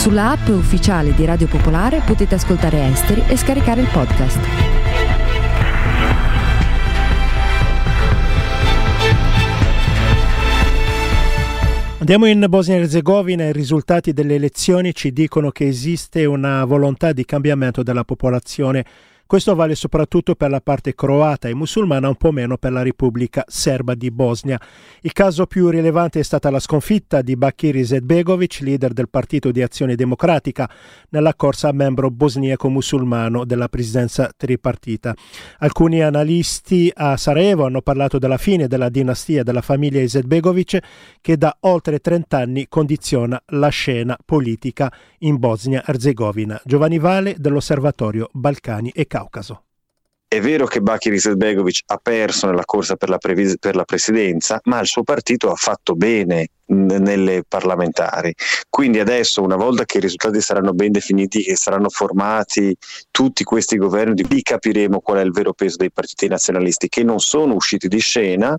Sulla app ufficiale di Radio Popolare potete ascoltare Esteri e scaricare il podcast. Andiamo in Bosnia e Herzegovina, i risultati delle elezioni ci dicono che esiste una volontà di cambiamento della popolazione questo vale soprattutto per la parte croata e musulmana, un po' meno per la Repubblica Serba di Bosnia. Il caso più rilevante è stata la sconfitta di Bakir Izetbegovic, leader del Partito di Azione Democratica, nella corsa a membro bosniaco-musulmano della presidenza tripartita. Alcuni analisti a Sarajevo hanno parlato della fine della dinastia della famiglia Izetbegovic che da oltre 30 anni condiziona la scena politica in Bosnia-Herzegovina. Giovanni Vale dell'Osservatorio Balcani e Caucaso. Caucaso. È vero che Bakir Izetbegovic ha perso nella corsa per la, previs- per la presidenza, ma il suo partito ha fatto bene nelle parlamentari. Quindi adesso, una volta che i risultati saranno ben definiti, che saranno formati tutti questi governi, lì capiremo qual è il vero peso dei partiti nazionalisti che non sono usciti di scena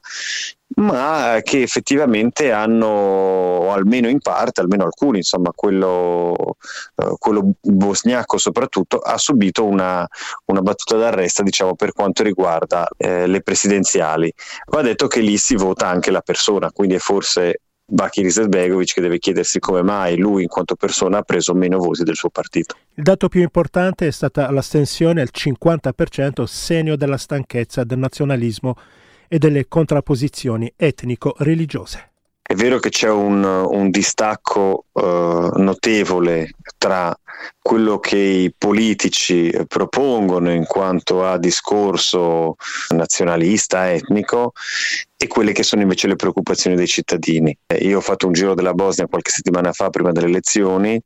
ma che effettivamente hanno, almeno in parte, almeno alcuni, insomma quello, eh, quello bosniaco soprattutto, ha subito una, una battuta d'arresto diciamo, per quanto riguarda eh, le presidenziali. Va detto che lì si vota anche la persona, quindi è forse Bakir Izetbegovic che deve chiedersi come mai lui in quanto persona ha preso meno voti del suo partito. Il dato più importante è stata l'astensione al 50%, segno della stanchezza del nazionalismo e delle contrapposizioni etnico-religiose. È vero che c'è un, un distacco uh, notevole tra quello che i politici propongono in quanto a discorso nazionalista, etnico, e quelle che sono invece le preoccupazioni dei cittadini. Eh, io ho fatto un giro della Bosnia qualche settimana fa, prima delle elezioni,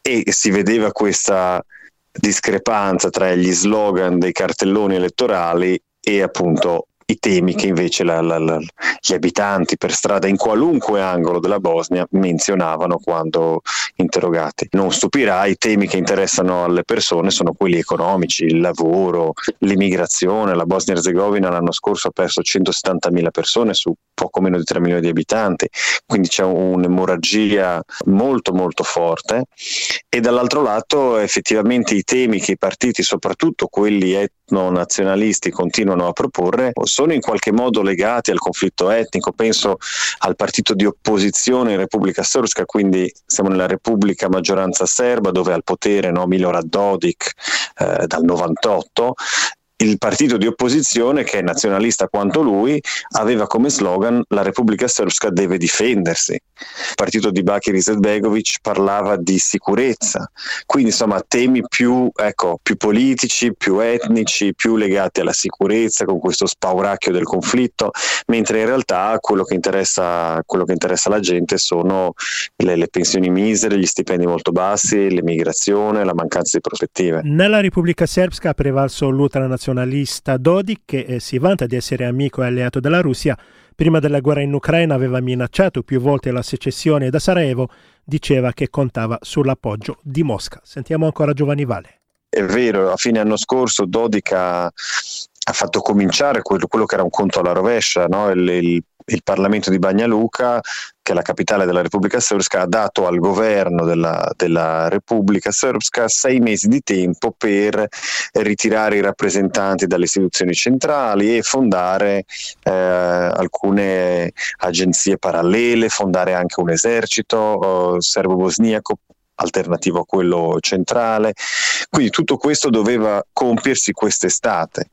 e si vedeva questa discrepanza tra gli slogan dei cartelloni elettorali e appunto i temi che invece la, la, la, gli abitanti per strada in qualunque angolo della Bosnia menzionavano quando interrogati. Non stupirà, i temi che interessano alle persone sono quelli economici, il lavoro, l'immigrazione. La Bosnia-Herzegovina l'anno scorso ha perso 170.000 persone su poco meno di 3 milioni di abitanti, quindi c'è un'emorragia molto molto forte e dall'altro lato effettivamente i temi che i partiti, soprattutto quelli etno-nazionalisti, continuano a proporre sono in qualche modo legati al conflitto etnico, penso al partito di opposizione in Repubblica Srpska, quindi siamo nella Repubblica maggioranza serba dove è al potere no, Milorad Dodik eh, dal 98 il partito di opposizione, che è nazionalista quanto lui, aveva come slogan la Repubblica Srpska deve difendersi. Il partito di Bakir Izetbegovic parlava di sicurezza, quindi insomma temi più, ecco, più politici, più etnici, più legati alla sicurezza, con questo spauracchio del conflitto, mentre in realtà quello che interessa, quello che interessa la gente sono le, le pensioni misere, gli stipendi molto bassi, l'emigrazione, la mancanza di prospettive. Nella Repubblica Srpska ha prevalso l'ultranazionalismo nazionalista Dodik, che eh, si vanta di essere amico e alleato della Russia, prima della guerra in Ucraina aveva minacciato più volte la secessione da Sarajevo, diceva che contava sull'appoggio di Mosca. Sentiamo ancora Giovanni Vale. È vero, a fine anno scorso Dodik ha, ha fatto cominciare quello, quello, che era un conto alla rovescia, no? il, il il Parlamento di Bagnaluca, che è la capitale della Repubblica Srpska, ha dato al governo della, della Repubblica Srpska sei mesi di tempo per ritirare i rappresentanti dalle istituzioni centrali e fondare eh, alcune agenzie parallele, fondare anche un esercito eh, serbo-bosniaco alternativo a quello centrale. Quindi tutto questo doveva compiersi quest'estate.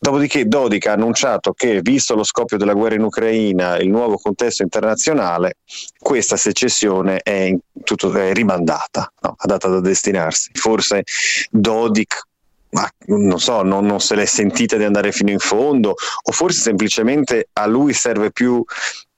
Dopodiché Dodik ha annunciato che, visto lo scoppio della guerra in Ucraina e il nuovo contesto internazionale, questa secessione è, tutto, è rimandata, no? adatta da destinarsi. Forse Dodik ma non so, non, non, se l'è sentita di andare fino in fondo, o forse semplicemente a lui serve più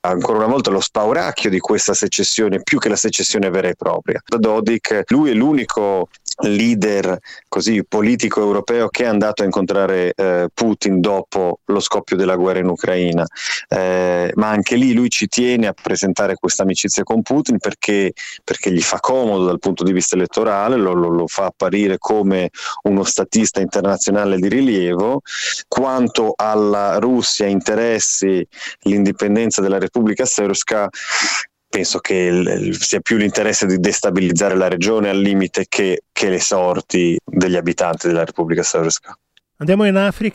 ancora una volta lo spauracchio di questa secessione più che la secessione vera e propria. Dodik, lui è l'unico leader così politico europeo che è andato a incontrare eh, Putin dopo lo scoppio della guerra in Ucraina, eh, ma anche lì lui ci tiene a presentare questa amicizia con Putin perché, perché gli fa comodo dal punto di vista elettorale, lo, lo, lo, fa apparire come uno statista internazionale di rilievo, quanto alla Russia interessi l'indipendenza della Repubblica Srpska penso che il, sia più l'interesse di destabilizzare la regione al limite che, che le sorti degli abitanti della Repubblica Srpska. Andiamo in Africa